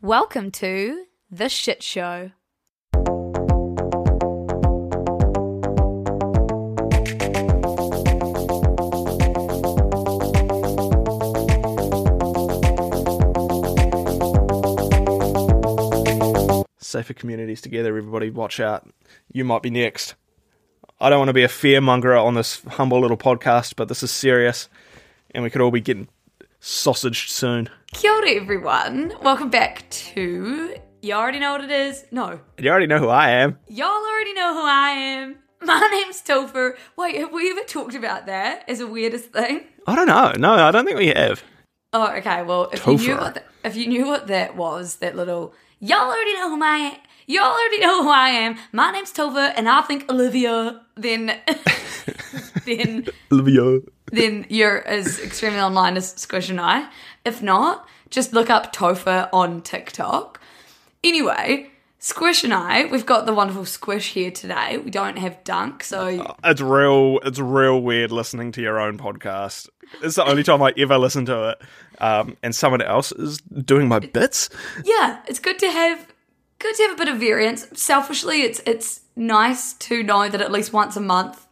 Welcome to The Shit Show. safer communities together. Everybody, watch out. You might be next. I don't want to be a fearmonger on this humble little podcast, but this is serious, and we could all be getting sausaged soon. Kia ora, everyone. Welcome back to. You already know what it is? No. You already know who I am. Y'all already know who I am. My name's Topher. Wait, have we ever talked about that as a weirdest thing? I don't know. No, I don't think we have. Oh, okay. Well, if you knew what the, if you knew what that was, that little y'all already know who I Y'all already know who I am. My name's Topher, and I think Olivia. Then, then, Olivia. then you're as extremely online as Squish and I. If not, just look up Topher on TikTok. Anyway, Squish and I, we've got the wonderful Squish here today. We don't have Dunk, so It's real. It's real weird listening to your own podcast. It's the only time I ever listen to it, um, and someone else is doing my bits. yeah, it's good to have good to have a bit of variance. Selfishly, it's it's nice to know that at least once a month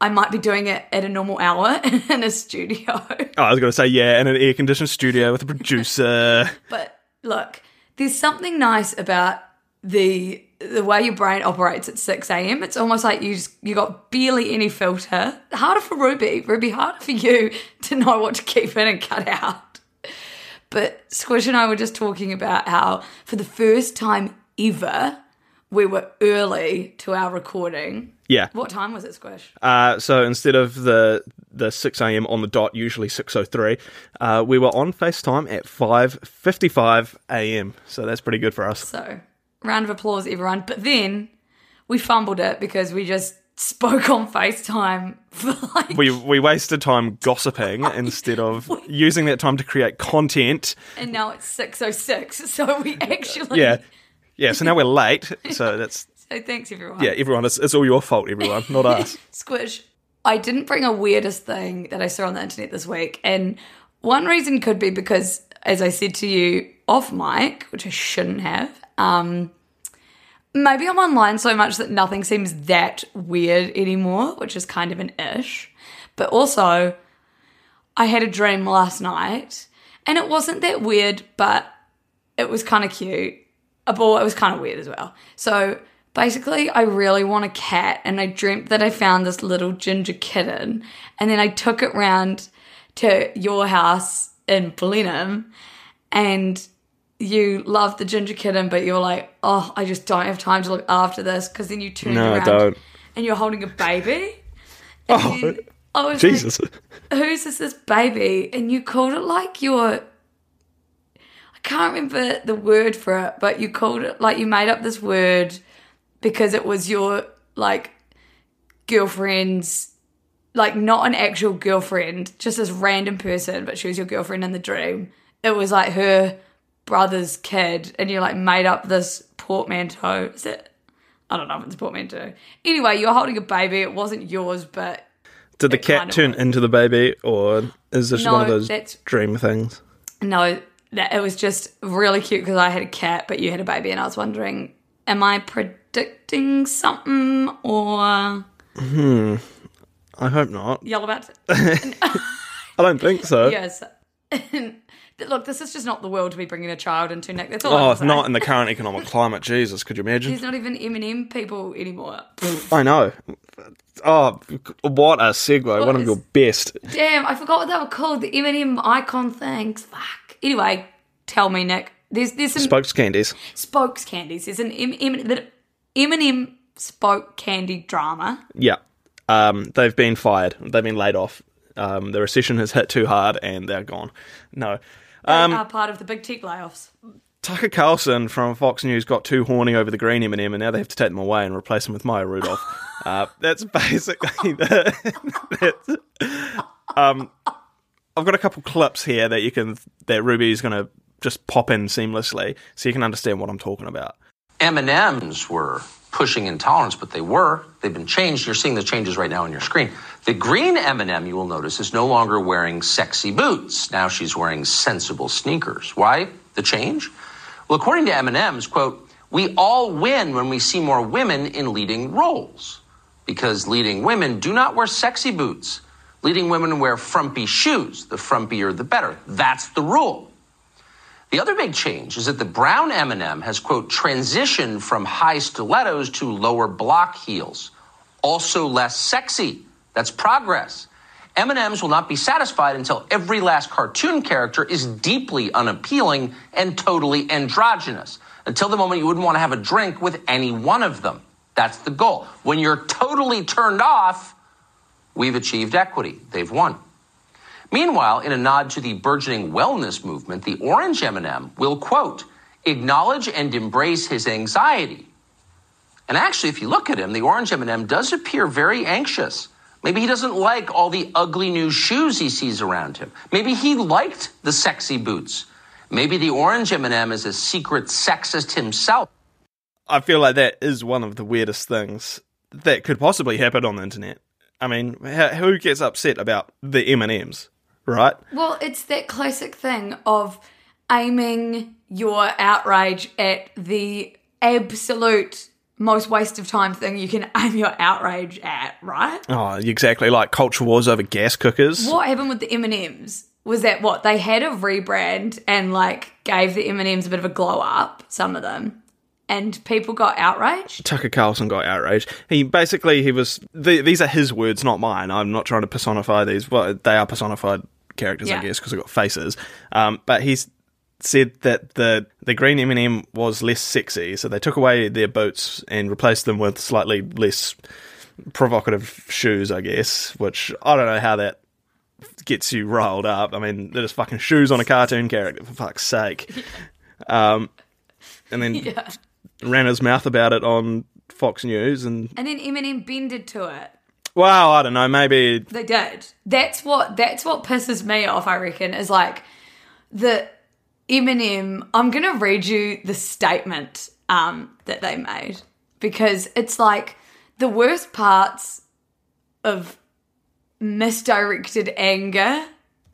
I might be doing it at a normal hour in a studio. Oh, I was going to say yeah, in an air conditioned studio with a producer. But look, there's something nice about the the way your brain operates at 6 a.m. It's almost like you just, you got barely any filter. Harder for Ruby, Ruby, harder for you to know what to keep in and cut out. But Squish and I were just talking about how for the first time ever, we were early to our recording. Yeah. What time was it, Squish? Uh, so instead of the the six a.m. on the dot, usually six o three, uh, we were on FaceTime at five fifty five a.m. So that's pretty good for us. So, round of applause, everyone. But then we fumbled it because we just spoke on FaceTime for like We we wasted time gossiping instead of using that time to create content. and now it's 606 so we actually Yeah, yeah. So now we're late. So that's so thanks everyone yeah. Everyone, it's, it's all your fault. Everyone, not us. squish i didn't bring a weirdest thing that i saw on the internet this week and one reason could be because as i said to you off mic which i shouldn't have um maybe i'm online so much that nothing seems that weird anymore which is kind of an ish but also i had a dream last night and it wasn't that weird but it was kind of cute. Uh, Well, it was kind of weird as well. So basically, I really want a cat, and I dreamt that I found this little ginger kitten, and then I took it round to your house in Blenheim, and you loved the ginger kitten, but you were like, "Oh, I just don't have time to look after this," because then you turned No, I around don't. and you're holding a baby. And Oh, then I was like, Jesus. who's this, this baby? And you called it like your. I can't remember the word for it, but you called it like you made up this word because it was your like girlfriend's, like not an actual girlfriend, just this random person, but she was your girlfriend in the dream. It was like her brother's kid, and you like made up this portmanteau. Is it? I don't know if it's a portmanteau. Anyway, you're holding a baby. It wasn't yours, but Did the cat kind of turn was. into the baby, or is this No, one of those dream things? No, that it was just really cute because I had a cat, but you had a baby, and I was wondering, am I predicting something or hmm. I hope not. y'all about to? I don't think so. yes. Look, this is just not the world to be bringing a child into, Nick. That's all. Oh, it's not in the current economic climate. Jesus, could you imagine? There's not even M&M people anymore. I know. Oh, what a segue. One of your best. Damn, I forgot what they were called. The M&M icon things. Fuck. Anyway, tell me, Nick. There's there's some Spokes candies. spokes candies. There's an M- M- M&M spoke candy drama. Yeah. Um, they've been fired. They've been laid off. Um, the recession has hit too hard and they're gone. No. um, are part of the big tech layoffs. Tucker Carlson from Fox News got too horny over the green M&M, and now they have to take them away and replace them with Maya Rudolph. uh, that's basically the. that's, um, I've got a couple clips here that you can that Ruby is going to just pop in seamlessly, so you can understand what I'm talking about. M&Ms were pushing intolerance, but they were. They've been changed. You're seeing the changes right now on your screen. The green M&M, you will notice, is no longer wearing sexy boots. Now she's wearing sensible sneakers. Why the change? Well, according to M&M's, quote, we all win when we see more women in leading roles because leading women do not wear sexy boots. Leading women wear frumpy shoes. The frumpier, the better. That's the rule. The other big change is that the brown M&M has, quote, transitioned from high stilettos to lower block heels. Also less sexy. That's progress. M&Ms will not be satisfied until every last cartoon character is deeply unappealing and totally androgynous. Until the moment you wouldn't want to have a drink with any one of them. That's the goal. When you're totally turned off, we've achieved equity. They've won. Meanwhile, in a nod to the burgeoning wellness movement, the orange M&M will quote, acknowledge and embrace his anxiety. And actually, if you look at him, the orange M&M does appear very anxious. Maybe he doesn't like all the ugly new shoes he sees around him. Maybe he liked the sexy boots. Maybe the orange M&M is a secret sexist himself. I feel like that is one of the weirdest things that could possibly happen on the internet. I mean, who gets upset about the M&Ms? right? Well, it's that classic thing of aiming your outrage at the absolute most waste of time thing you can aim your outrage at, right? Oh, exactly. Like culture wars over gas cookers. What happened with the M and M's was that what they had a rebrand and like gave the M and M's a bit of a glow up. Some of them. And people got outraged. Tucker Carlson got outraged. He basically he was. The, these are his words, not mine. I'm not trying to personify these. Well, they are personified characters, yeah. I guess, because they've got faces. Um, but he's said that the the green M&M was less sexy, so they took away their boots and replaced them with slightly less provocative shoes, I guess. Which I don't know how that gets you riled up. I mean, they're just fucking shoes on a cartoon character for fuck's sake. Um, and then yeah. ran his mouth about it on Fox News, and and then M&M bended to it. Well, I don't know. Maybe they did. That's what that's what pisses me off. I reckon is like the M&M. I'm gonna read you the statement um, that they made because it's like the worst parts of misdirected anger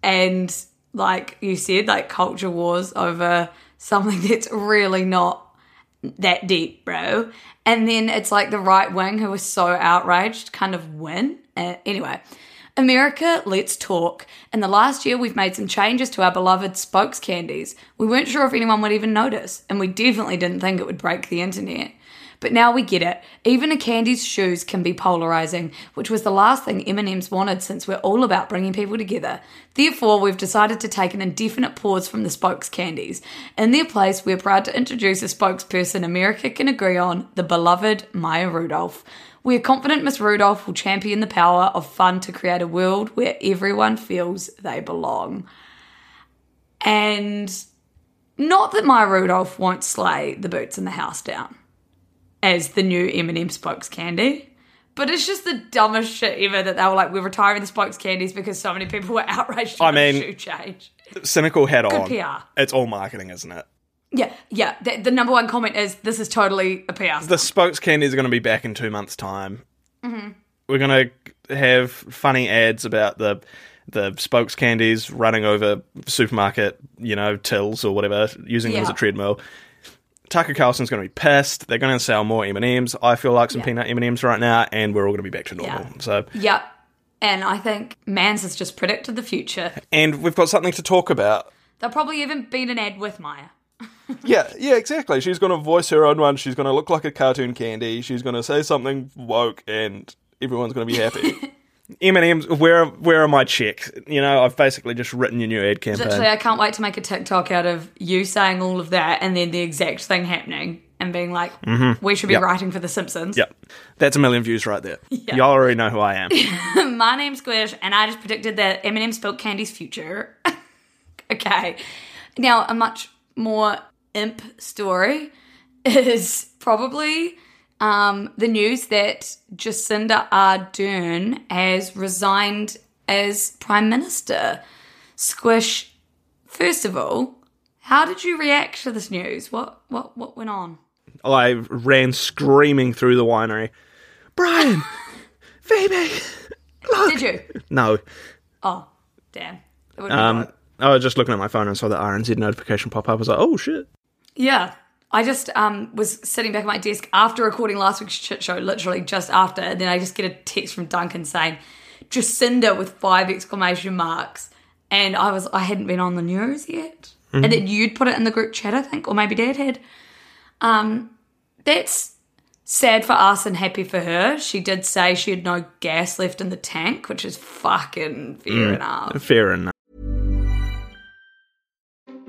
and like you said, like culture wars over something that's really not that deep, bro. And then it's like the right wing who was so outraged kind of win. Uh, anyway, America, let's talk. In the last year, we've made some changes to our beloved spokes candies. We weren't sure if anyone would even notice, and we definitely didn't think it would break the internet. But now we get it. Even a candy's shoes can be polarizing, which was the last thing M&M's wanted since we're all about bringing people together. Therefore, we've decided to take an indefinite pause from the spokes candies. In their place, we're proud to introduce a spokesperson America can agree on, the beloved Maya Rudolph. We are confident Miss Rudolph will champion the power of fun to create a world where everyone feels they belong. And not that Maya Rudolph won't slay the boots in the house down as the new M&M spokes candy. But it's just the dumbest shit ever that they were like, we're retiring the spokes candies because so many people were outraged I mean, shoe change. Cynical head Good on. PR. It's all marketing, isn't it? Yeah, yeah. The, the, number one comment is this is totally a PR. The spokes candies are going to be back in two months' time. Mm-hmm. We're going to have funny ads about the the spokes candies running over supermarket, you know, tills or whatever, using yeah. them as a treadmill. Tucker Carlson's going to be pissed. They're going to sell more M and M's. I feel like some yeah. peanut M and M's right now, and we're all going to be back to normal. Yeah. So, yep. And I think Mans has just predicted the future. And we've got something to talk about. There'll probably even be an ad with Maya. yeah, yeah, exactly. She's going to voice her own one. She's going to look like a cartoon candy. She's going to say something woke, and everyone's going to be happy. M&M's, where where are my checks? You know, I've basically just written your new ad campaign. Literally, I can't wait to make a TikTok out of you saying all of that and then the exact thing happening and being like, mm-hmm. we should be yep. writing for The Simpsons. Yep. That's a million views right there. Yep. Y'all already know who I am. my name's Squish, and I just predicted that M&M spilled Candy's future. okay. Now, a much more imp story is probably um, the news that Jacinda Ardern has resigned as Prime Minister. Squish, first of all, how did you react to this news? What what what went on? I ran screaming through the winery. Brian, Phoebe, look. Did you? No, Oh, damn. That would've been um. I was just looking at my phone and saw the RNZ notification pop up. I was like, oh shit. Yeah. I just um, was sitting back at my desk after recording last week's shit show, literally just after, and then I just get a text from Duncan saying, Jacinda with five exclamation marks. And I was I hadn't been on the news yet. And then you'd put it in the group chat, I think, or maybe Dad had. Um, that's sad for us and happy for her. She did say she had no gas left in the tank, which is fucking fair enough. Fair enough.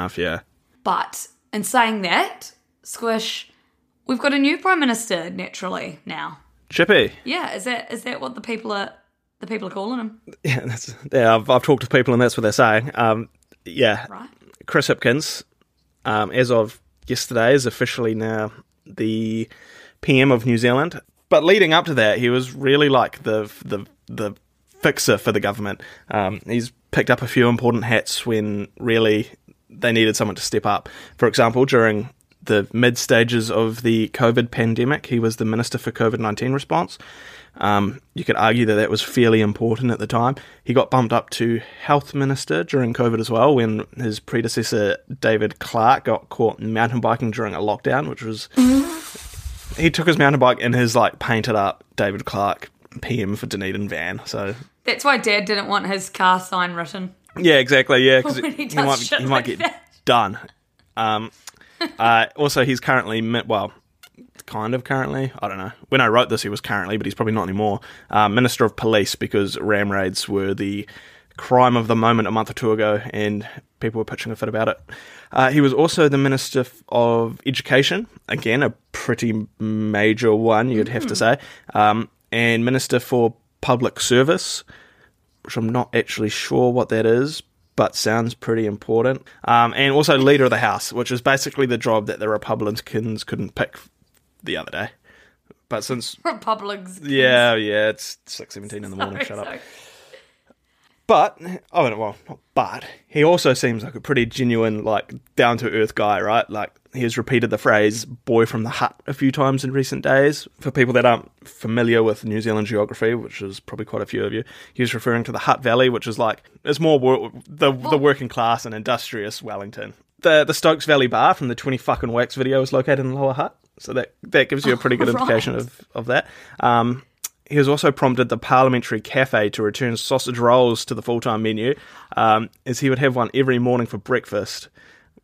Enough, yeah. But in saying that, Squish, we've got a new prime minister naturally now. Chippy. Yeah, is that is that what the people are the people are calling him? Yeah, that's, yeah I've, I've talked to people and that's what they're saying. Um, yeah, Right. Chris Hipkins, um, as of yesterday, is officially now the PM of New Zealand. But leading up to that, he was really like the the the fixer for the government. Um, he's picked up a few important hats when really they needed someone to step up. For example, during the mid stages of the COVID pandemic, he was the minister for COVID nineteen response. Um, you could argue that that was fairly important at the time. He got bumped up to health minister during COVID as well, when his predecessor David Clark got caught mountain biking during a lockdown, which was he took his mountain bike in his like painted up David Clark PM for Dunedin van. So That's why Dad didn't want his car sign written. Yeah, exactly. Yeah, because he he, might he might get that. done. Um, uh, also, he's currently mi- well, kind of currently. I don't know. When I wrote this, he was currently, but he's probably not anymore. Uh, Minister of Police because ram raids were the crime of the moment a month or two ago, and people were pitching a fit about it. Uh, he was also the Minister of Education, again a pretty major one, you'd have to say, um, and Minister for Public Service which I'm not actually sure what that is, but sounds pretty important. Um, and also Leader of the House, which is basically the job that the Republicans couldn't pick the other day. But since Republicans. yeah, yeah, it's six seventeen in the morning. Sorry, shut up. But oh no, well, not but he also seems like a pretty genuine, like down to earth guy, right? Like he has repeated the phrase "boy from the Hutt" a few times in recent days. For people that aren't familiar with New Zealand geography, which is probably quite a few of you, he was referring to the Hutt Valley, which is like it's more wor- the the working class and industrious Wellington. The the Stokes Valley Bar from the Twenty Fucking Wax video is located in Lower Hutt, so that that gives you a pretty good Right. indication of of that. Um, he has also prompted the Parliamentary Cafe to return sausage rolls to the full time menu, um, as he would have one every morning for breakfast,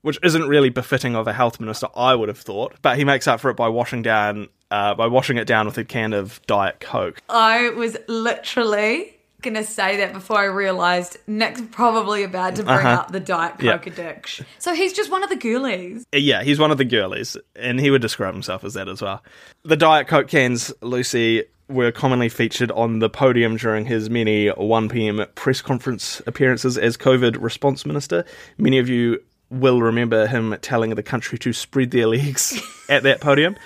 which isn't really befitting of a health minister, I would have thought. But he makes up for it by washing down uh, by washing it down with a can of Diet Coke. I was literally gonna say that before I realised Nick's probably about to bring up the Diet Uh-huh. Yeah. Coke addiction. So he's just one of the girlies. Uh, Yeah, he's one of the girlies, and he would describe himself as that as well. The Diet Coke cans, Lucy, were commonly featured on the podium during his many 1pm press conference appearances as COVID response minister. Many of you will remember him telling the country to spread their legs at that podium.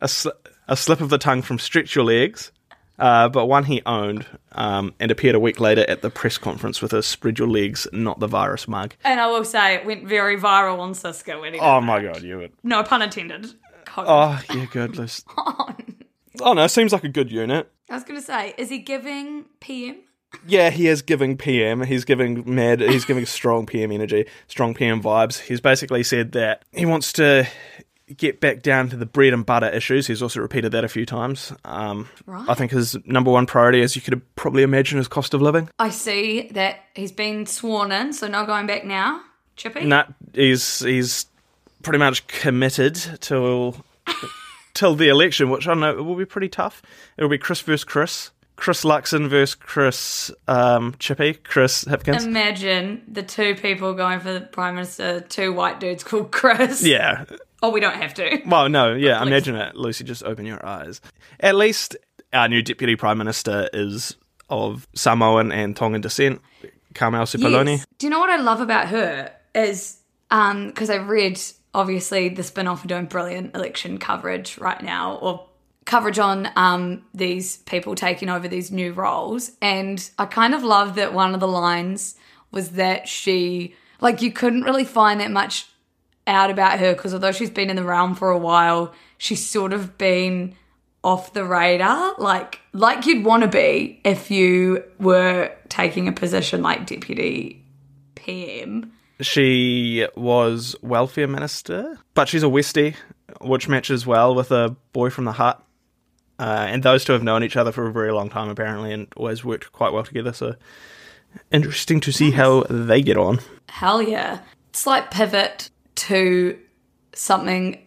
A, sli- a slip of the tongue from stretch your legs. Uh, but one he owned um, and appeared a week later at the press conference with a spread your legs, not the virus mug. And I will say it went very viral on Cisco did Oh my god, you would. No pun intended. Coke. Oh, yeah, good. Liz. oh, no, seems like a good unit. I was gonna say, is he giving PM? Yeah, he is giving PM. He's giving mad. He's giving strong PM energy, strong PM vibes. He's basically said that he wants to get back down to the bread and butter issues. He's also repeated that a few times. Um, Right. I think his number one priority, as you could probably imagine, is cost of living. I see that he's been sworn in, so no going back now. Chippy? Nah, he's he's pretty much committed till till the election, which I know it will be pretty tough. It'll be Chris versus Chris, Chris Luxon versus Chris um, Chippy, Chris Hipkins. Imagine the two people going for the Prime Minister, two white dudes called Chris. yeah. Oh, we don't have to. Well, no, yeah. Imagine it, Lucy. Just open your eyes. At least our new deputy prime minister is of Samoan and Tongan descent, Carmel Sepuloni. Yes. Do you know what I love about her is um because I read obviously the spin-off are doing brilliant election coverage right now or coverage on um these people taking over these new roles. And I kind of love that one of the lines was that she like you couldn't really find that much out about her because although she's been in the realm for a while she's sort of been off the radar. Like like you'd want to be if you were taking a position like deputy PM She was welfare minister, but she's a Westie, which matches well with a boy from the Hutt. Uh, and those two have known each other for a very long time, apparently, and always worked quite well together. So interesting to see how they get on. Hell yeah. Slight pivot to something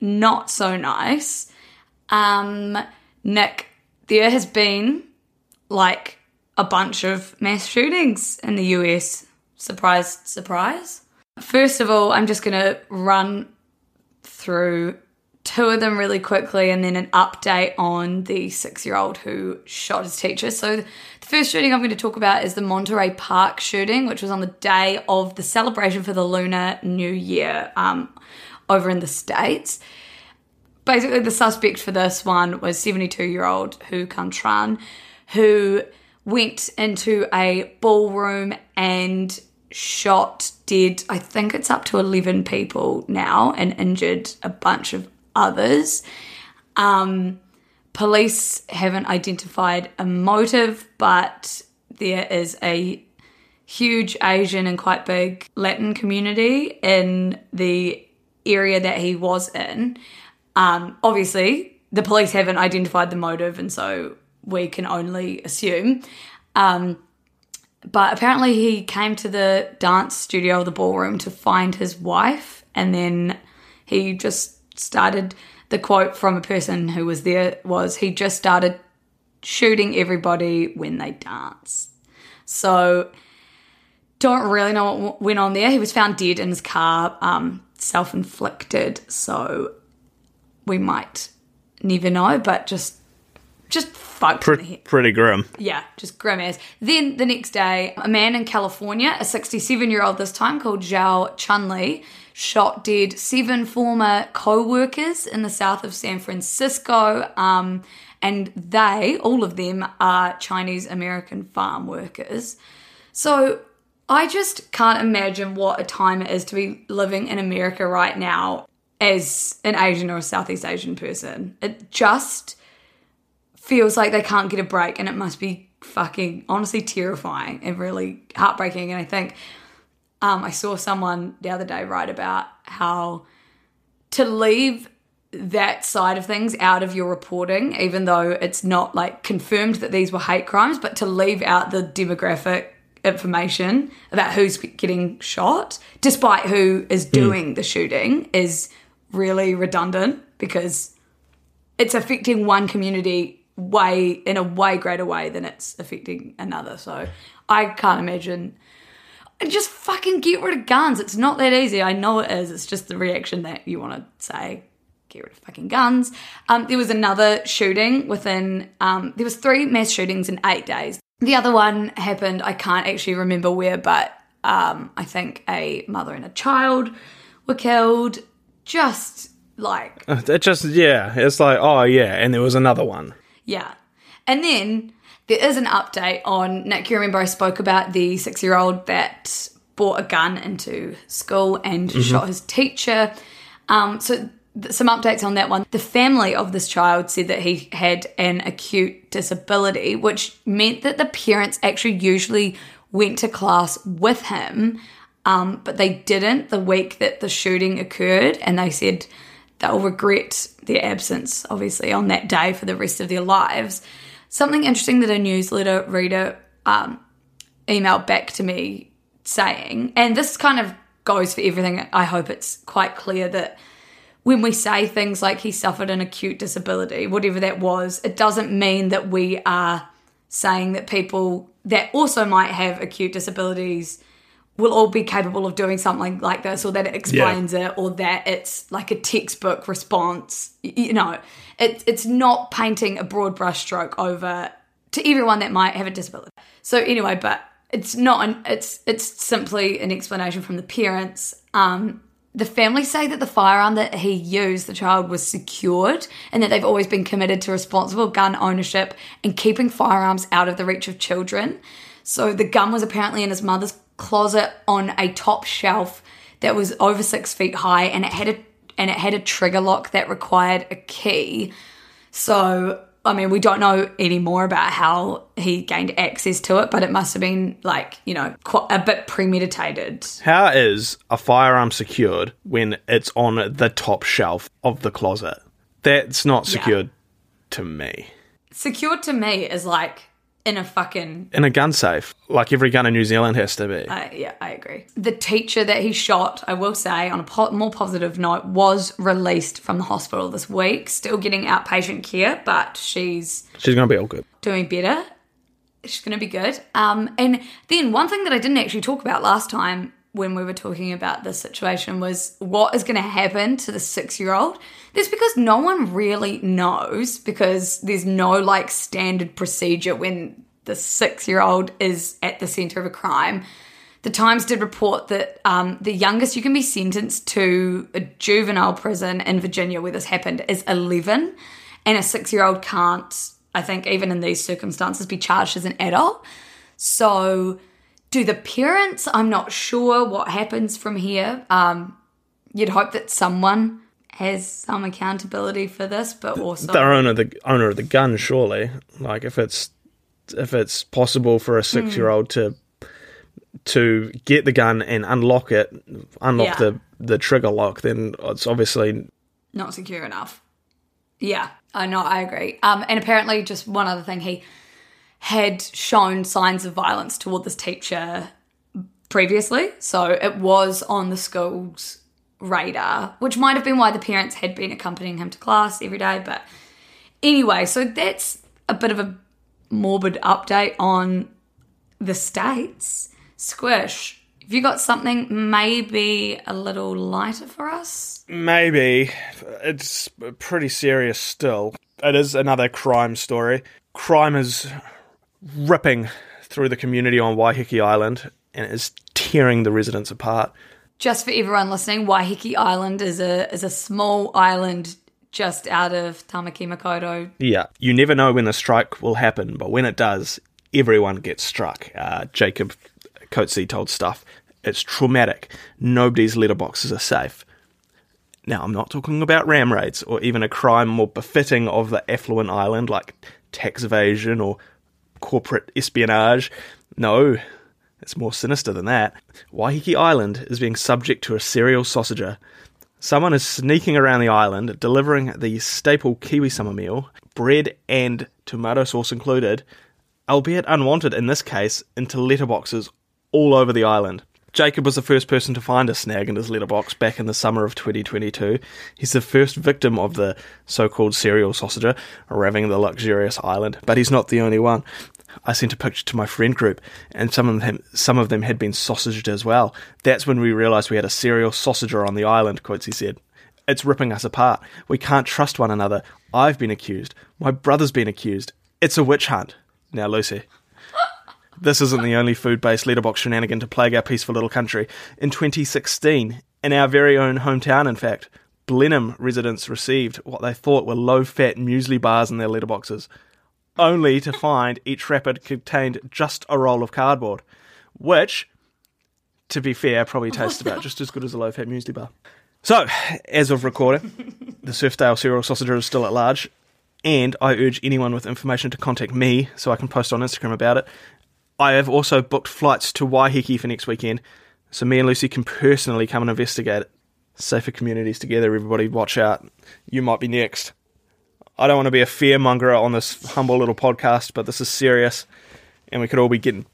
not so nice. Um, Nick, there has been like a bunch of mass shootings in the US. Surprise, surprise. First of all, I'm just going to run through two of them really quickly and then an update on the six year old who shot his teacher. So, the first shooting I'm going to talk about is the Monterey Park shooting, which was on the day of the celebration for the Lunar New Year um, over in the States. Basically, the suspect for this one was 72 year old Huu Can Tran, who went into a ballroom and shot dead, I think it's up to 11 people now, and injured a bunch of others. Um, police haven't identified a motive, but there is a huge Asian and quite big Latin community in the area that he was in. Um, obviously, the police haven't identified the motive, and so we can only assume. Um, but apparently, he came to the dance studio, the ballroom, to find his wife, and then he just started. The quote from a person who was there was, "He just started shooting everybody when they dance." So, don't really know what went on there. He was found dead in his car, um, self inflicted. So, we might never know, but just just fucked Pre- pretty grim. Yeah, just grim as. Then the next day, a man in California, a 67 year old this time called Zhao Chunli, shot dead seven former co workers in the south of San Francisco. Um, and they, all of them, are Chinese American farm workers. So I just can't imagine what a time it is to be living in America right now as an Asian or a Southeast Asian person. It just feels like they can't get a break and it must be fucking honestly terrifying and really heartbreaking. And i think um, i saw someone the other day write about how to leave that side of things out of your reporting even though it's not like confirmed that these were hate crimes but to leave out the demographic information about who's getting shot despite who is doing the shooting is really redundant because it's affecting one community way in a way greater way than it's affecting another. So I can't imagine. Just fucking get rid of guns. It's not that easy. I know it is. It's just the reaction that you want to say. Get rid of fucking guns. Um, there was another shooting within. Um, there was three mass shootings in eight days. The other one happened. I can't actually remember where, but um, I think a mother and a child were killed. Just like It just, yeah, it's like, oh, yeah, and there was another one. Yeah. And then there is an update on Nick. You remember I spoke about the six year old that brought a gun into school and shot his teacher. Um, so, th- some updates on that one. The family of this child said that he had an acute disability, which meant that the parents actually usually went to class with him, um, but they didn't the week that the shooting occurred. And they said they'll regret their absence, obviously, on that day for the rest of their lives. Something interesting that a newsletter reader um, emailed back to me saying, and this kind of goes for everything, I hope it's quite clear that when we say things like he suffered an acute disability, whatever that was, it doesn't mean that we are saying that people that also might have acute disabilities will all be capable of doing something like this or that it explains it or that it's like a textbook response. You know it, it's not painting a broad brushstroke over to everyone that might have a disability. So anyway but it's not an, it's it's simply an explanation from the parents. Um the family say that the firearm that he used, the child, was secured and that they've always been committed to responsible gun ownership and keeping firearms out of the reach of children. So the gun was apparently in his mother's closet on a top shelf that was over six feet high and it had a and it had a trigger lock that required a key. So I mean, we don't know any more about how he gained access to it, but it must have been like, you know, a bit premeditated. How is a firearm secured when it's on the top shelf of the closet? That's not secured to me. Secured to me is like in a fucking In a gun safe, like every gun in New Zealand has to be. I, yeah, I agree. The teacher that he shot, I will say, on a po- more positive note, was released from the hospital this week, still getting outpatient care, but she's She's to be all good. doing better. She's to be good. Um, and then one thing that I didn't actually talk about last time when we were talking about this situation was what is going to happen to the six year old. That's because no one really knows because there's no like standard procedure when the six year old is at the center of a crime. The Times did report that um, the youngest you can be sentenced to a juvenile prison in Virginia where this happened is 11, and a six year old can't, I think, even in these circumstances, be charged as an adult. So, do the parents? I'm not sure what happens from here. Um, you'd hope that someone has some accountability for this, but also The owner of the owner of the gun, surely. Like if it's if it's possible for a six year old to to get the gun and unlock it, unlock Yeah. the the trigger lock, then it's obviously not secure enough. Yeah, I know, I agree. Um, and apparently, just one other thing, he had shown signs of violence toward this teacher previously, so it was on the school's radar, which might have been why the parents had been accompanying him to class every day. But anyway, so that's a bit of a morbid update on the states. Squish, have you got something maybe a little lighter for us? Maybe. It's pretty serious still. It is another crime story. Crime is ripping through the community on Waiheke Island and is tearing the residents apart. just for everyone listening, Waiheke Island is a is a small island just out of Tamaki Makaurau. Yeah, you never know when the strike will happen, but when it does, everyone gets struck. Uh, Jacob Coetzee told Stuff. It's traumatic. Nobody's letterboxes are safe. Now, I'm not talking about ram raids or even a crime more befitting of the affluent island like tax evasion or corporate espionage. No, it's more sinister than that. Waiheke Island is being subject to a serial sausager. Someone is sneaking around the island, delivering the staple Kiwi summer meal, bread and tomato sauce included, albeit unwanted in this case, into letterboxes all over the island. Jacob was the first person to find a snag in his letterbox back in the summer of 2022. He's the first victim of the so called serial sausager arriving the luxurious island, but he's not the only one. I sent a picture to my friend group, and some of them some of them had been sausaged as well. That's when we realised we had a serial sausager on the island. Coetzee said, "It's ripping us apart. We can't trust one another. I've been accused. My brother's been accused. It's a witch hunt." Now, Lucy, this isn't the only food-based letterbox shenanigan to plague our peaceful little country. In 2016, in our very own hometown, in fact, Blenheim residents received what they thought were low-fat muesli bars in their letterboxes only to find each wrapper contained just a roll of cardboard, which, to be fair, probably tastes about just as good as a low fat muesli bar. So, as of recording, the Surfdale cereal sausager is still at large, and I urge anyone with information to contact me so I can post on Instagram about it. I have also booked flights to Waiheke for next weekend, so me and Lucy can personally come and investigate it. safer communities together. Everybody, watch out. You might be next. I don't want to be a fearmonger on this humble little podcast, but this is serious, and we could all be getting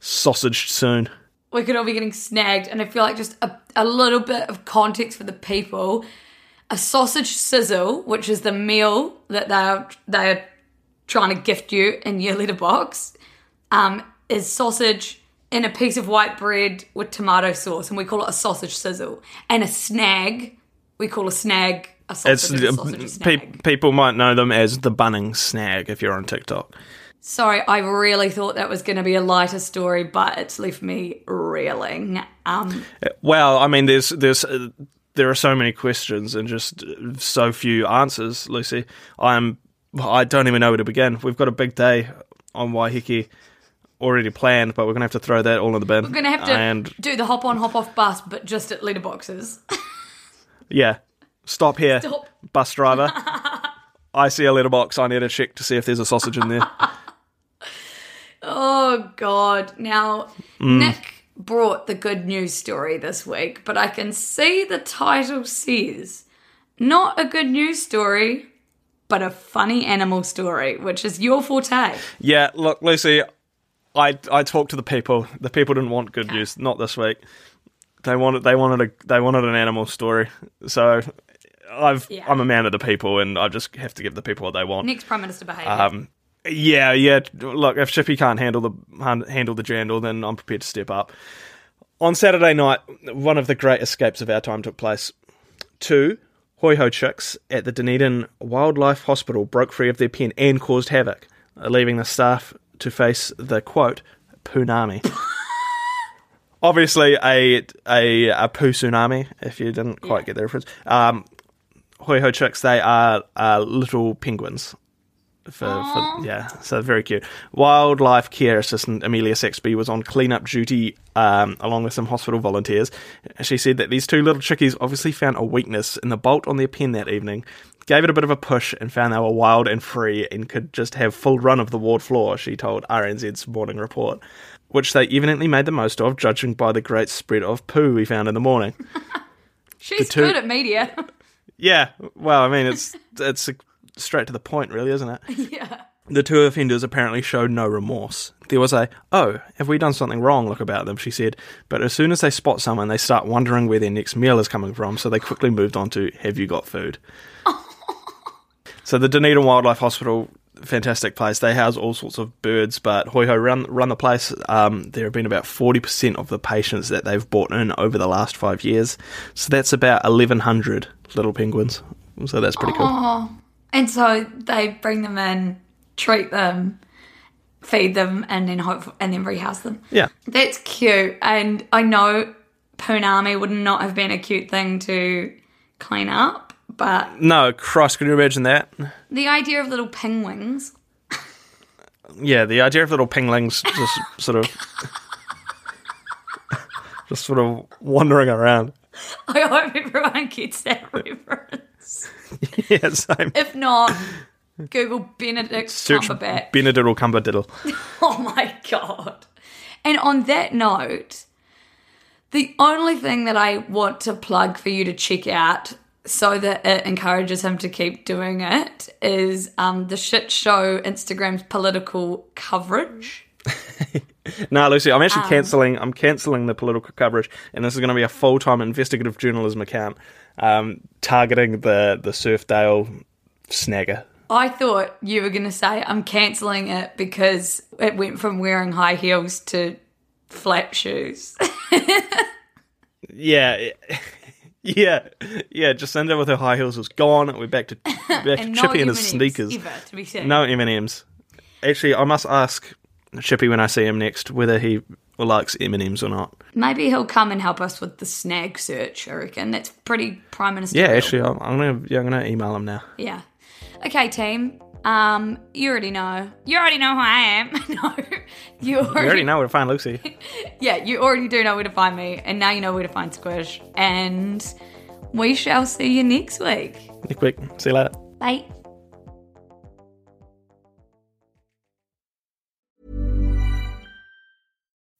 sausaged soon. we could all be getting snagged. And I feel like just a, a little bit of context for the people. A sausage sizzle, which is the meal that they are they are trying to gift you in your letterbox, um, is sausage in a piece of white bread with tomato sauce, and we call it a sausage sizzle. And a snag, we call a snag a sausage. a sausage a pe- people might know them as the Bunnings snag if you're on TikTok. Sorry, I really thought that was going to be a lighter story, but it's left me reeling. Um, Well, I mean, there's there's uh, there are so many questions and just so few answers, Lucy. I'm I don't even know where to begin. We've got a big day on Waiheke already planned, but we're gonna have to throw that all in the bin. we're to have to and do the hop on, hop off bus, but just at letterboxes. yeah, stop here, Stop. bus driver. I see a letterbox. I need to check to see if there's a sausage in there. Oh God! Now Mm. Nick brought the good news story this week, but I can see the title says not a good news story, but a funny animal story, which is your forte. Yeah, look, Lucy, I I talked to the people. The people didn't want good news, not this week. They wanted they wanted a they wanted an animal story. So I've Yeah. I'm a man of the people, and I just have to give the people what they want. Next Prime Minister behaviour. Um, yeah, yeah. Look, if Chippy can't handle the handle the jandal, then I'm prepared to step up. On Saturday night, one of the great escapes of our time took place. Two hoiho chicks at the Dunedin Wildlife Hospital broke free of their pen and caused havoc, leaving the staff to face the quote poonami. Obviously, a a a poo tsunami. If you didn't quite get the reference, um, hoiho chicks they are uh, little penguins for, for yeah, so very cute. Wildlife care assistant Amelia Saxby was on cleanup duty um, along with some hospital volunteers. She said that these two little chickies obviously found a weakness in the bolt on their pen that evening, gave it a bit of a push, and found they were wild and free and could just have full run of the ward floor. She told RNZ's morning report, which they evidently made the most of, judging by the great spread of poo we found in the morning. She's two- good at media. Yeah, well, I mean, it's it's straight to the point, really, isn't it? yeah. The two offenders apparently showed no remorse. There was a, oh, have we done something wrong look about them, she said. But as soon as they spot someone, they start wondering where their next meal is coming from, so they quickly moved on to, have you got food? so the Dunedin Wildlife Hospital, fantastic place. They house all sorts of birds, but hoiho, run, run the place. Um, there have been about 40% of the patients that they've brought in over the last five years. So that's about 1,100 little penguins. So that's pretty cool. And so they bring them in, treat them, feed them, and then hope and then rehouse them. Yeah. That's cute. And I know poonami would not have been a cute thing to clean up, but No, Christ, can you imagine that? the idea of little penguins. yeah, the idea of little pinglings just sort of just sort of wandering around. I hope everyone gets that reference. Yeah, same. If not, Google Benedict Search Cumberbatch. Benediddle Cumberdiddle. Oh my god. And on that note, the only thing that I want to plug for you to check out so that it encourages him to keep doing it is um, the shit show Instagram's political coverage. No, Lucy, I'm Um, actually cancelling. I'm cancelling the political coverage, and this is going to be a full time investigative journalism account um, targeting the the Surfdale snagger. I thought you were going to say I'm cancelling it because it went from wearing high heels to flat shoes. Yeah, yeah, yeah. Jacinda with her high heels was gone. We're back to back to and no Chippy and his sneakers. Ever, to be. No M and M's. Actually, I must ask Chippy when I see him next whether he likes M and M's or not. Maybe he'll come and help us with the snag search. I reckon that's pretty prime minister. Yeah, actually, I'm, I'm gonna yeah, I'm gonna email him now. Yeah. Okay, team. Um, you already know. You already know who I am. no, you already, You already know where to find Lucy. Yeah, you already do know where to find me, and now you know where to find Squish. And we shall see you next week. Nick quick. See you later. Bye.